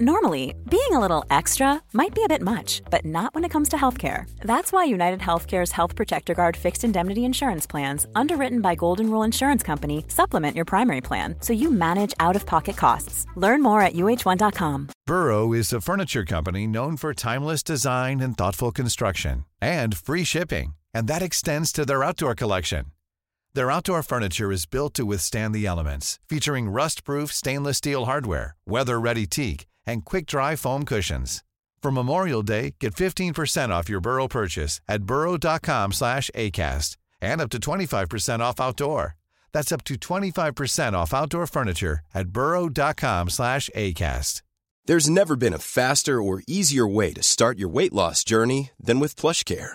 Normally, being a little extra might be a bit much, but not when it comes to healthcare. That's why United Healthcare's Health Protector Guard fixed indemnity insurance plans, underwritten by Golden Rule Insurance Company, supplement your primary plan so you manage out of pocket costs. Learn more at uh1.com. Burrow is a furniture company known for timeless design and thoughtful construction, and free shipping, and that extends to their outdoor collection. Their outdoor furniture is built to withstand the elements, featuring rust proof stainless steel hardware, weather ready teak and quick-dry foam cushions. For Memorial Day, get 15% off your Burrow purchase at burrow.com slash ACAST and up to 25% off outdoor. That's up to 25% off outdoor furniture at burrow.com slash ACAST. There's never been a faster or easier way to start your weight loss journey than with PlushCare.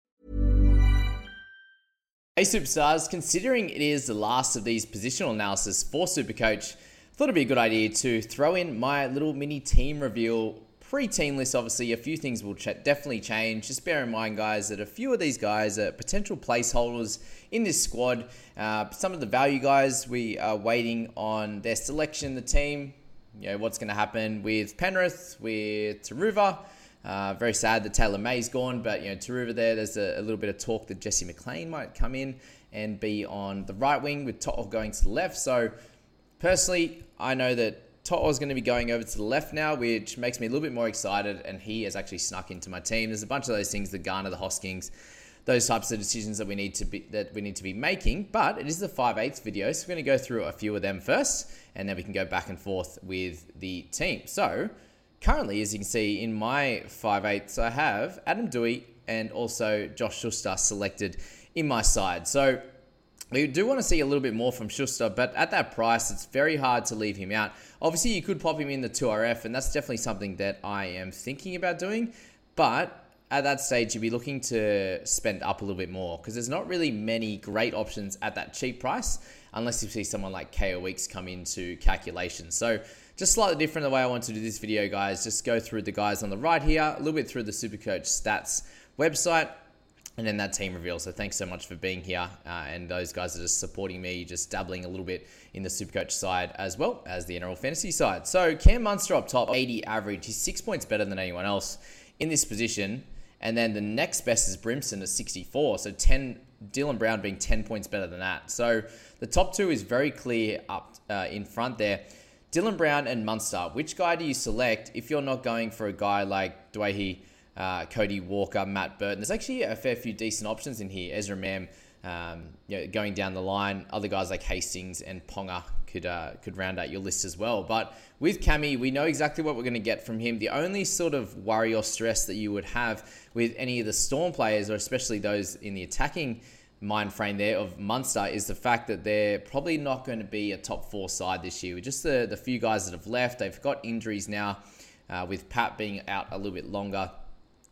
Hey Superstars, considering it is the last of these positional analysis for Supercoach, thought it'd be a good idea to throw in my little mini team reveal pre-team list. Obviously, a few things will ch- definitely change. Just bear in mind, guys, that a few of these guys are potential placeholders in this squad. Uh, some of the value guys, we are waiting on their selection, the team. You know what's going to happen with Penrith, with Turuva. Uh, very sad that Taylor May's gone, but you know Turuva there. There's a, a, little bit of talk that Jesse McLean might come in and be on the right wing with To'o going to the left. So personally, I know that To'o is going to be going over to the left now, which makes me a little bit more excited. And he has actually snuck into my team. There's a bunch of those things, the Garner, the Hoskins, those types of decisions that we need to be that we need to be making. But it is the 5 eighths video, so we're going to go through a few of them first, and then we can go back and forth with the team. So currently, as you can see in my 5 eighths, I have Adam Doueihi and also Josh Schuster selected in my side. So we do want to see a little bit more from Schuster, but at that price, it's very hard to leave him out. Obviously, you could pop him in the 2RF, and that's definitely something that I am thinking about doing. But at that stage, you'd be looking to spend up a little bit more because there's not really many great options at that cheap price unless you see someone like Kaeo Weeks come into calculation. So just slightly different the way I want to do this video, guys. Just go through the guys on the right here, a little bit through the Supercoach stats website, and then that team reveal. So thanks so much for being here, uh, and those guys are just supporting me, just dabbling a little bit in the Supercoach side as well as the NRL fantasy side. So Cam Munster up top, 80 average. He's six points better than anyone else in this position. And then the next best is Brimson at 64. So 10, Dylan Brown being 10 points better than that. So the top two is very clear up uh, in front there. Dylan Brown and Munster. Which guy do you select if you're not going for a guy like Doueihi, uh, Cody Walker, Matt Burton? There's actually a fair few decent options in here. Ezra Mam, um, you know, going down the line. Other guys like Hastings and Ponga could uh, could round out your list as well. But with Cami, we know exactly what we're going to get from him. The only sort of worry or stress that you would have with any of the Storm players, or especially those in the attacking mind frame there of Munster, is the fact that they're probably not going to be a top four side this year. With just the, the few guys that have left, they've got injuries now, uh, with Pat being out a little bit longer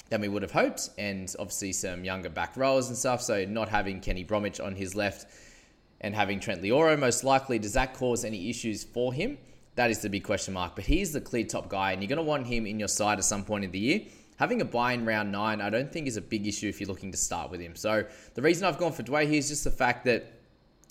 than we would have hoped, and obviously some younger back rowers and stuff. So not having Kenny Bromwich on his left and having Trent Loiero, most likely, does that cause any issues for him? That is the big question mark. But he's the clear top guy, and you're going to want him in your side at some point in the year. Having a buy in round nine, I don't think is a big issue if you're looking to start with him. So the reason I've gone for Dway here is just the fact that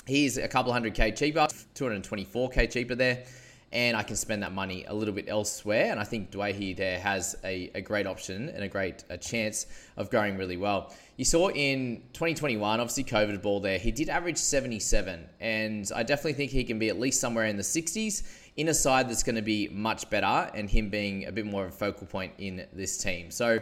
he's a couple hundred K cheaper, 224K cheaper there and I can spend that money a little bit elsewhere. And I think Doueihi there has a, a great option and a great a chance of growing really well. You saw in 2021, obviously COVID ball there, he did average 77, and I definitely think he can be at least somewhere in the 60s in a side that's going to be much better, and him being a bit more of a focal point in this team. So.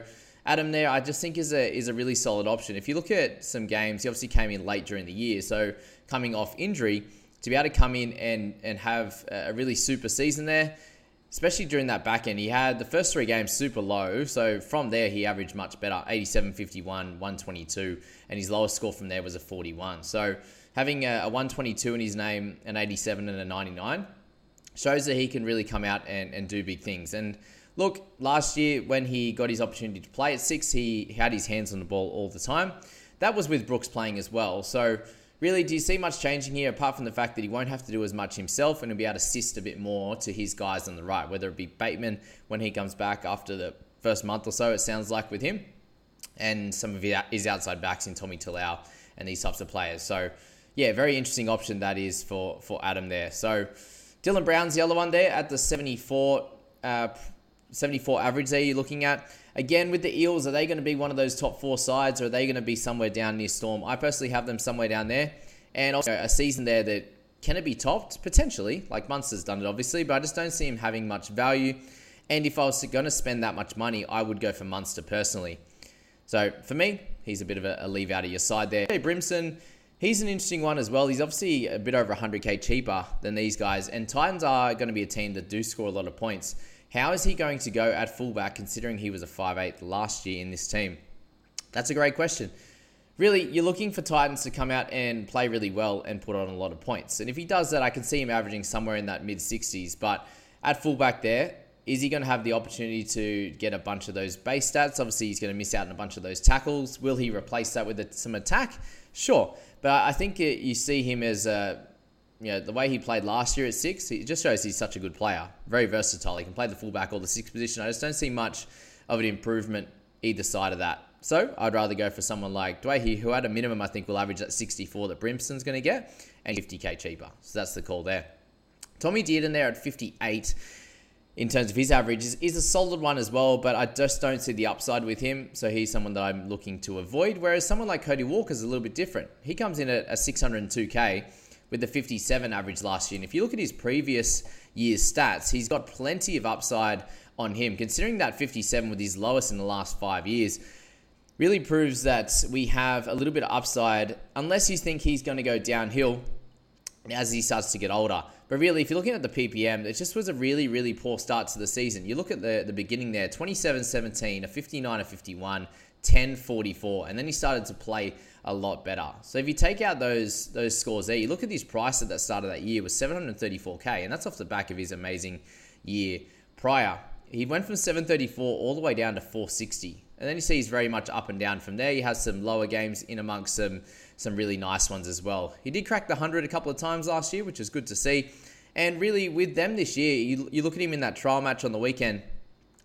Adam there, I just think is a is a really solid option. If you look at some games, he obviously came in late during the year, so coming off injury, to be able to come in and and have a really super season there, especially during that back end. He had the first three games super low, so from there he averaged much better 87, 51, 122, and his lowest score from there was a 41. So having a, a 122 in his name, an 87 and a 99 shows that he can really come out and, and do big things. And look, last year when he got his opportunity to play at six, he had his hands on the ball all the time. That was with Brooks playing as well. So, really, do you see much changing here apart from the fact that he won't have to do as much himself and he'll be able to assist a bit more to his guys on the right, whether it be Bateman when he comes back after the first month or so, it sounds like with him, and some of his outside backs in Tommy Talau and these types of players. So, yeah, very interesting option that is for, for Adam there. So, Dylan Brown's the other one there at the 74, uh, 74 average there you're looking at. Again, with the Eels, are they going to be one of those top four sides or are they going to be somewhere down near Storm? I personally have them somewhere down there. And also a season there that can it be topped? Potentially. Like Munster's done it, obviously, but I just don't see him having much value. And if I was going to spend that much money, I would go for Munster personally. So for me, he's a bit of a, a leave out of your side there. Hey, Brimson, he's an interesting one as well. He's obviously a bit over 100k cheaper than these guys, and Titans are going to be a team that do score a lot of points. How is he going to go at fullback considering he was a 5'8 last year in this team? That's a great question. Really, you're looking for Titans to come out and play really well and put on a lot of points. And if he does that, I can see him averaging somewhere in that mid 60s. But at fullback there, is he going to have the opportunity to get a bunch of those base stats? Obviously, he's going to miss out on a bunch of those tackles. Will he replace that with some attack? Sure. But I think it, you see him as a, you know, the way he played last year at six, it just shows he's such a good player. Very versatile. He can play the fullback or the six position. I just don't see much of an improvement either side of that. So I'd rather go for someone like Dwayne, who at a minimum I think will average that 64 that Brimson's going to get, and 50k cheaper. So that's the call there. Tommy Dearden there at 58 in terms of his average is, a solid one as well, but I just don't see the upside with him. So he's someone that I'm looking to avoid. Whereas someone like Cody Walker is a little bit different. He comes in at a 602k with the 57 average last year. And if you look at his previous year's stats, he's got plenty of upside on him. Considering that 57 was his lowest in the last five years, really proves that we have a little bit of upside, unless you think he's going to go downhill as he starts to get older. But really, if you're looking at the PPM, it just was a really, really poor start to the season. You look at the, the beginning there 27 17, a 59 a 51, 10 44, and then he started to play a lot better. So if you take out those those scores there, you look at his price at the start of that year was 734k, and that's off the back of his amazing year prior. He went from 734 all the way down to 460. And then you see he's very much up and down from there. He has some lower games in amongst some some really nice ones as well. He did crack the 100 a couple of times last year, which is good to see. And really, with them this year, you, you look at him in that trial match on the weekend,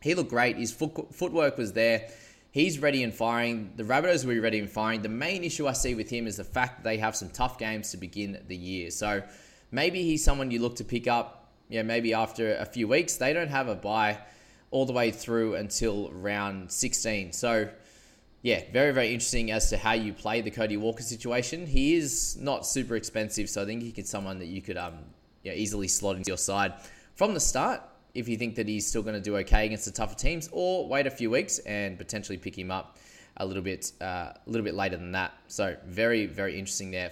he looked great. His foot, footwork was there. He's ready and firing. The Rabbitohs will be ready and firing. The main issue I see with him is the fact that they have some tough games to begin the year. So maybe he's someone you look to pick up, yeah, maybe after a few weeks. They don't have a buy all the way through until round 16. So yeah, very, very interesting as to how you play the Cody Walker situation. He is not super expensive, so I think he could someone that you could um, yeah, easily slot into your side from the start if you think that he's still going to do okay against the tougher teams, or wait a few weeks and potentially pick him up a little bit, uh, a little bit later than that. So very, very interesting there.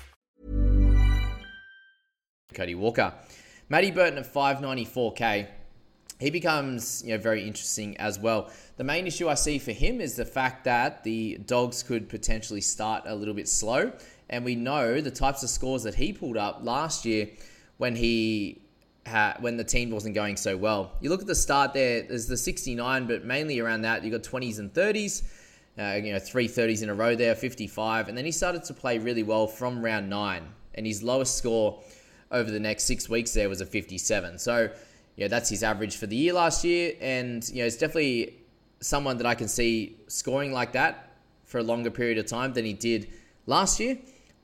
Cody Walker. Matty Burton at 594k. He becomes you know, very interesting as well. The main issue I see for him is the fact that the Dogs could potentially start a little bit slow. And we know the types of scores that he pulled up last year when he when the team wasn't going so well. You look at the start there, there's the 69, but mainly around that, you got 20s and 30s. Uh, you know, three 30s in a row there, 55. And then he started to play really well from round nine. And his lowest score over the next six weeks there was a 57. So yeah, that's his average for the year last year. And, you know, it's definitely someone that I can see scoring like that for a longer period of time than he did last year.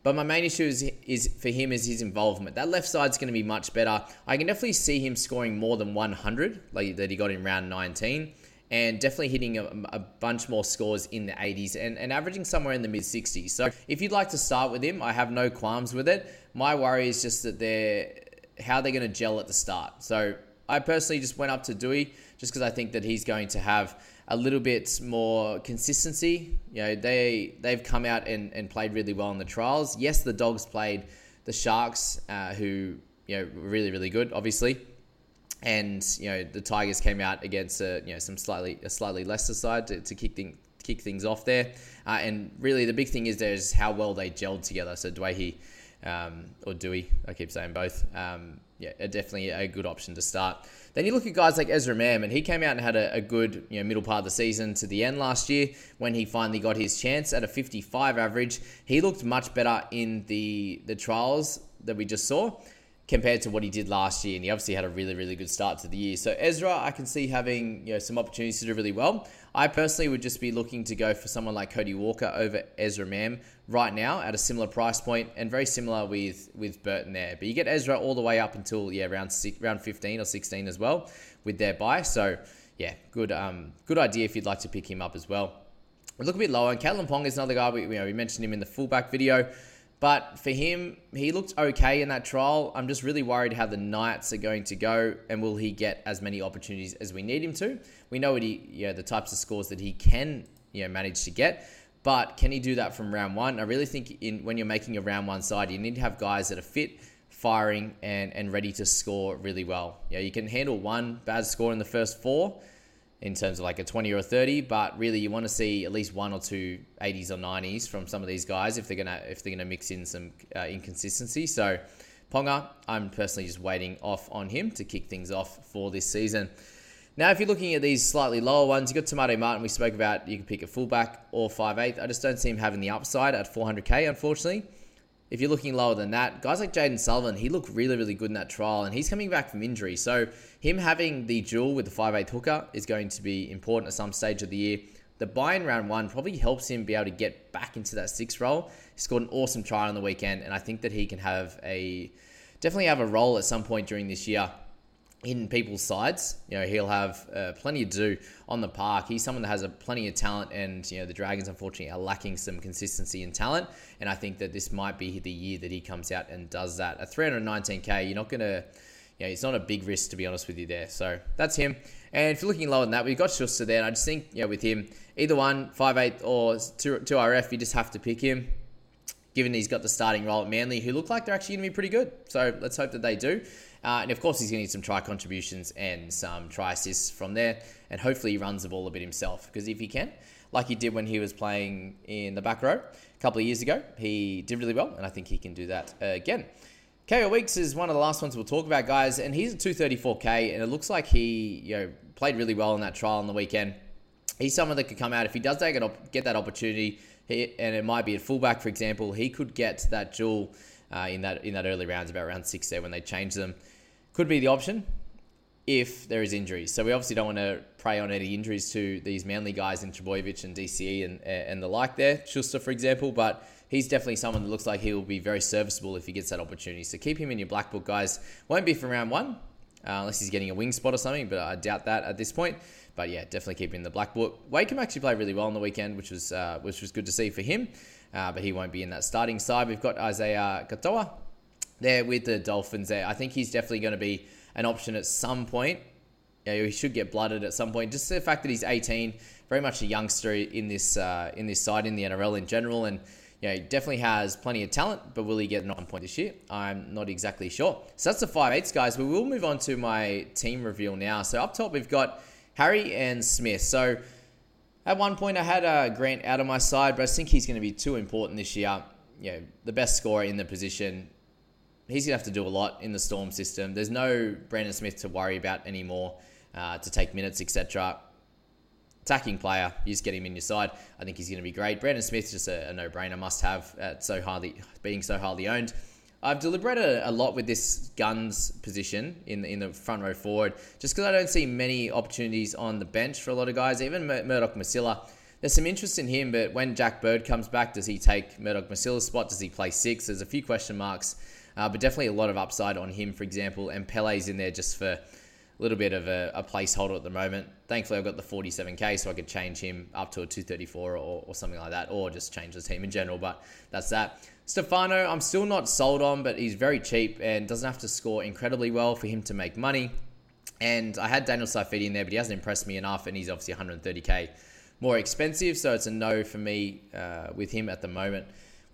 But my main issue is, is for him is his involvement. That left side's going to be much better. I can definitely see him scoring more than 100, like that he got in round 19, and definitely hitting a, a bunch more scores in the 80s and, and averaging somewhere in the mid 60s. So if you'd like to start with him, I have no qualms with it. My worry is just that they're how they're going to gel at the start. So I personally just went up to Douay just because I think that he's going to have a little bit more consistency. You know, they they've come out and, and played really well in the trials. Yes, the Dogs played the Sharks, uh, who you know really really good, obviously, and you know the Tigers came out against a, you know some slightly a slightly lesser side to, to kick things kick things off there. Uh, and really, the big thing is there's how well they gelled together. So Douay, um, or Dewey, I keep saying both. Um, yeah, definitely a good option to start. Then you look at guys like Ezra Mam, and he came out and had a, a, good you know, middle part of the season to the end last year when he finally got his chance at a 55 average. He looked much better in the the trials that we just saw compared to what he did last year, and he obviously had a really really good start to the year. So Ezra, I can see having you know some opportunities to do really well. I personally would just be looking to go for someone like Cody Walker over Ezra Mam right now at a similar price point and very similar with with Burton there. But you get Ezra all the way up until yeah round six, round 15 or 16 as well with their buy. So yeah, good um good idea if you'd like to pick him up as well. We look a bit lower. And Kalyn Ponga is another guy we you know we mentioned him in the fullback video. But for him, he looked okay in that trial. I'm just really worried how the Knights are going to go, and will he get as many opportunities as we need him to? We know what he, you know, the types of scores that he can, you know, manage to get. But can he do that from round one? I really think in when you're making a round one side, you need to have guys that are fit, firing, and and ready to score really well. Yeah, you can handle one bad score in the first four in terms of like a 20 or a 30 but really you want to see at least one or two 80s or 90s from some of these guys if they're gonna if they're gonna mix in some uh, inconsistency so ponga i'm personally just waiting off on him to kick things off for this season now, if you're looking at these slightly lower ones, you've got Maire Martin. We spoke about you can pick a fullback or 5'8. I just don't see him having the upside at 400k, unfortunately. If you're looking lower than that, guys like Jayden Sullivan, he looked really, really good in that trial, and he's coming back from injury. So, him having the dual with the 5'8 hooker is going to be important at some stage of the year. The buy in round one probably helps him be able to get back into that six role. He scored an awesome try on the weekend, and I think that he can have a definitely have a role at some point during this year in people's sides. You know, he'll have uh, plenty to do on the park. He's someone that has a plenty of talent, and you know, the Dragons unfortunately are lacking some consistency and talent. And I think that this might be the year that he comes out and does that. At 319k, you're not gonna. Know, it's not a big risk to be honest with you there. So that's him. And if you're looking lower than that, we've got Schuster there. And I just think, know, with him, either one, 5'8 or 2, 2 RF, you just have to pick him given he's got the starting role at Manly, who look like they're actually going to be pretty good. So let's hope that they do. Uh, and of course, he's going to need some try contributions and some try assists from there. And hopefully, he runs the ball a bit himself. Because if he can, like he did when he was playing in the back row a couple of years ago, he did really well. And I think he can do that again. Kaeo Weeks is one of the last ones we'll talk about, guys. And he's at 234k. And it looks like he you know played really well in that trial on the weekend. He's someone that could come out if he does get that opportunity, and it might be at fullback, for example. He could get that dual uh, in that in that early rounds, about round six there when they change them could be the option if there is injuries. So we obviously don't want to prey on any injuries to these Manly guys in Trbojevic and DCE and and the like there. Schuster, for example, but he's definitely someone that looks like he will be very serviceable if he gets that opportunity. So keep him in your black book, guys. Won't be from round one. Uh, unless he's getting a wing spot or something, but I doubt that at this point. But yeah, definitely keep him in the black book. Wakeham actually played really well on the weekend, which was uh, which was good to see for him. Uh, but he won't be in that starting side. We've got Isaiah Katoa, there with the Dolphins there. I think he's definitely going to be an option at some point. Yeah, he should get blooded at some point. Just the fact that he's 18, very much a youngster in this uh, in this side in the NRL in general, and you know, he definitely has plenty of talent. But will he get nine point this year? I'm not exactly sure. So that's the five eights, guys. We will move on to my team reveal now. So up top we've got Harry and Smith. So at one point I had uh, Grant out of my side, but I think he's going to be too important this year. You know, the best scorer in the position he's going to have to do a lot in the Storm system. There's no Brandon Smith to worry about anymore uh, to take minutes, etc. Attacking player, you just get him in your side. I think he's going to be great. Brandon Smith's just a, a no-brainer, must-have at so highly being so highly owned. I've deliberated a lot with this guns position in the, in the front row forward, just because I don't see many opportunities on the bench for a lot of guys. Even Mur- Murdoch Masila, there's some interest in him, but when Jack Bird comes back, does he take Murdoch Masila's spot? Does he play six? There's a few question marks, uh, but definitely a lot of upside on him, for example. And Pele's in there just for a little bit of a, a placeholder at the moment. Thankfully, I've got the 47k, so I could change him up to a 234 or, or something like that, or just change the team in general. But that's that. Stefano, I'm still not sold on, but he's very cheap and doesn't have to score incredibly well for him to make money. And I had Daniel Saifiti in there, but he hasn't impressed me enough, and he's obviously 130k more expensive, so it's a no for me uh, with him at the moment.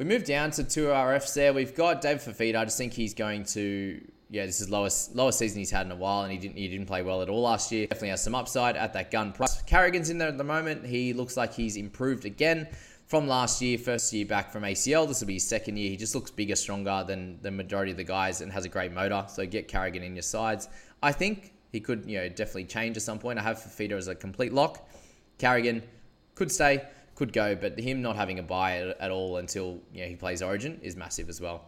We move down to two RFs there. We've got David Fifita. I just think he's going to yeah, this is lowest lowest season he's had in a while, and he didn't he didn't play well at all last year. Definitely has some upside at that gun price. Carrigan's in there at the moment. He looks like he's improved again from last year, first year back from ACL. This will be his second year. He just looks bigger, stronger than the majority of the guys and has a great motor. So get Carrigan in your sides. I think he could, you know, definitely change at some point. I have Fifita as a complete lock. Carrigan could stay, could go, but him not having a buy at, all until you know, he plays Origin is massive as well.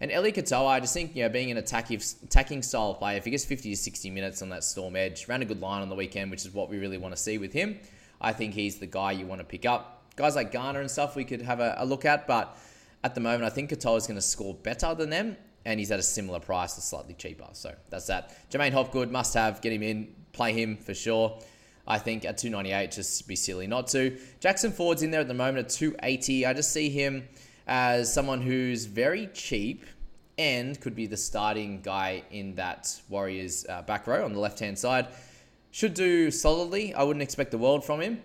And Eli Katoa, I just think, you know, being an attacking, attacking style player, if he gets 50 to 60 minutes on that Storm edge, ran a good line on the weekend, which is what we really want to see with him. I think he's the guy you want to pick up guys like Garner and stuff we could have a, a look at, but at the moment I think Katoa is going to score better than them, and he's at a similar price, or slightly cheaper. So that's that. Jermaine Hopgood must have, get him in, play him for sure. I think at 298, just be silly not to. Jackson Ford's in there at the moment at 280. I just see him as someone who's very cheap and could be the starting guy in that Warriors uh, back row on the left hand side. Should do solidly. I wouldn't expect the world from him.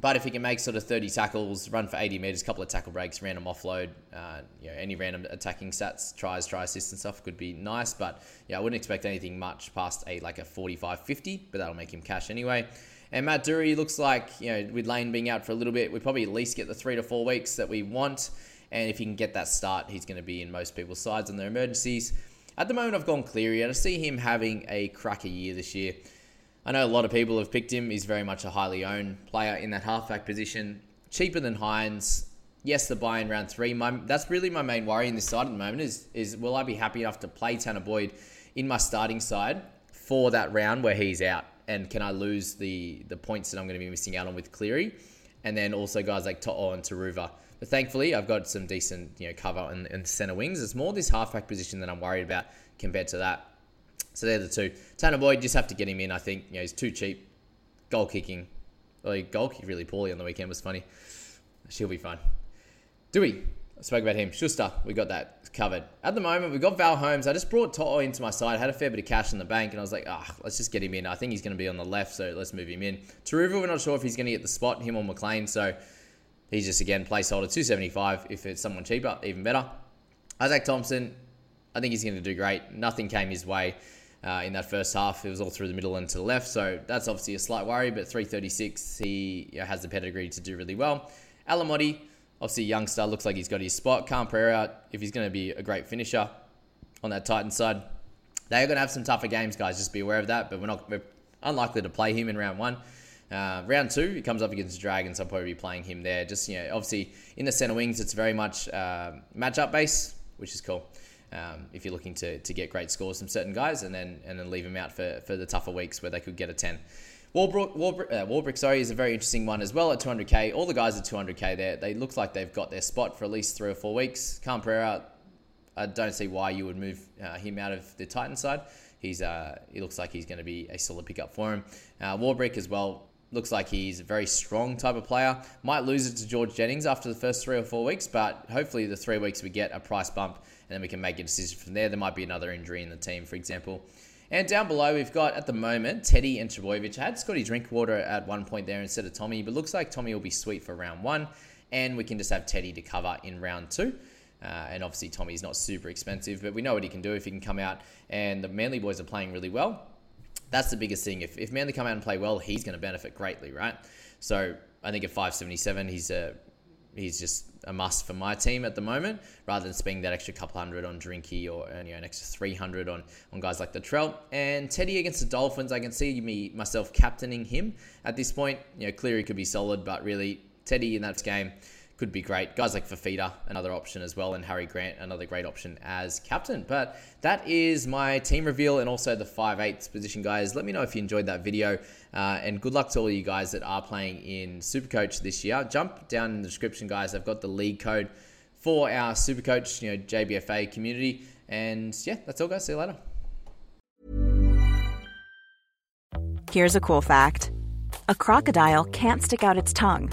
But if he can make sort of 30 tackles, run for 80 meters, couple of tackle breaks, random offload, uh, you know, any random attacking stats, tries, try assists and stuff could be nice. But yeah, I wouldn't expect anything much past a like a 45 50, but that'll make him cash anyway. And Matt Doorey looks like, you know, with Lane being out for a little bit, we probably at least get the three to four weeks that we want. And if he can get that start, he's going to be in most people's sides on their emergencies. At the moment, I've gone Cleary, and I see him having a cracker year this year. I know a lot of people have picked him. He's very much a highly owned player in that halfback position. Cheaper than Hynes. Yes, the buy in round three. My, that's really my main worry in this side at the moment is, is will I be happy enough to play Tanner Boyd in my starting side for that round where he's out? And can I lose the, the points that I'm going to be missing out on with Cleary? And then also guys like To'o and Turuva. But thankfully, I've got some decent you know cover in, in center wings. It's more this halfback position that I'm worried about compared to that. So they're the two. Tanner Boyd, just have to get him in. I think you know he's too cheap. Goal kicking, well, goal kicked really poorly on the weekend. Was funny. She'll be fine. Dewey, I spoke about him. Schuster, we got that covered. At the moment, we've got Val Holmes. I just brought Toto into my side. Had a fair bit of cash in the bank, and I was like, ah, let's just get him in. I think he's going to be on the left, so let's move him in. Turuva, we're not sure if he's going to get the spot, him or McLean, so he's just again placeholder 275. If it's someone cheaper, even better. Isaac Thompson, I think he's going to do great. Nothing came his way uh, in that first half. It was all through the middle and to the left, so that's obviously a slight worry. But 336, he has the pedigree to do really well. Alamoti, obviously youngster, looks like he's got his spot. Khan Pereira, if he's going to be a great finisher on that Titan side, they are going to have some tougher games, guys. Just be aware of that. But we're not we're unlikely to play him in round one. Uh, round two, he comes up against the Dragons. I'll probably be playing him there. Just you know, obviously in the center wings, it's very much uh, matchup base, which is cool um, if you're looking to, to get great scores from certain guys and then and then leave them out for, for the tougher weeks where they could get a 10. Warbrook, Warbrick, uh, Warbrick, sorry, is a very interesting one as well at 200k. All the guys at 200k there, they look like they've got their spot for at least three or four weeks. Khan Pereira, I don't see why you would move uh, him out of the Titan side. He's uh, he looks like he's going to be a solid pickup for him. Uh, Warbrick as well looks like he's a very strong type of player. Might lose it to George Jennings after the first three or four weeks, but hopefully the three weeks we get a price bump and then we can make a decision from there. There might be another injury in the team, for example. And down below, we've got at the moment Teddy and Trbojevic. I had Scotty Drinkwater at one point there instead of Tommy, but looks like Tommy will be sweet for round one, and we can just have Teddy to cover in round two. Uh, and obviously, Tommy's not super expensive, but we know what he can do if he can come out. And the Manly boys are playing really well. That's the biggest thing. If, if Manly come out and play well, he's going to benefit greatly, right? So I think at 577, he's a he's just a must for my team at the moment, rather than spending that extra couple hundred on Drinky or you know, an extra 300 on, on guys like Latrell. And Teddy against the Dolphins, I can see me myself captaining him at this point. You know, Cleary could be solid, but really Teddy in that game could be great. Guys like Fifita, another option as well, and Harry Grant, another great option as captain. But that is my team reveal and also the 5 8 position, guys. Let me know if you enjoyed that video. Uh, and good luck to all you guys that are playing in Supercoach this year. Jump down in the description, guys. I've got the league code for our Supercoach, you know, JBFA community. And yeah, that's all, guys. See you later. Here's a cool fact a crocodile can't stick out its tongue.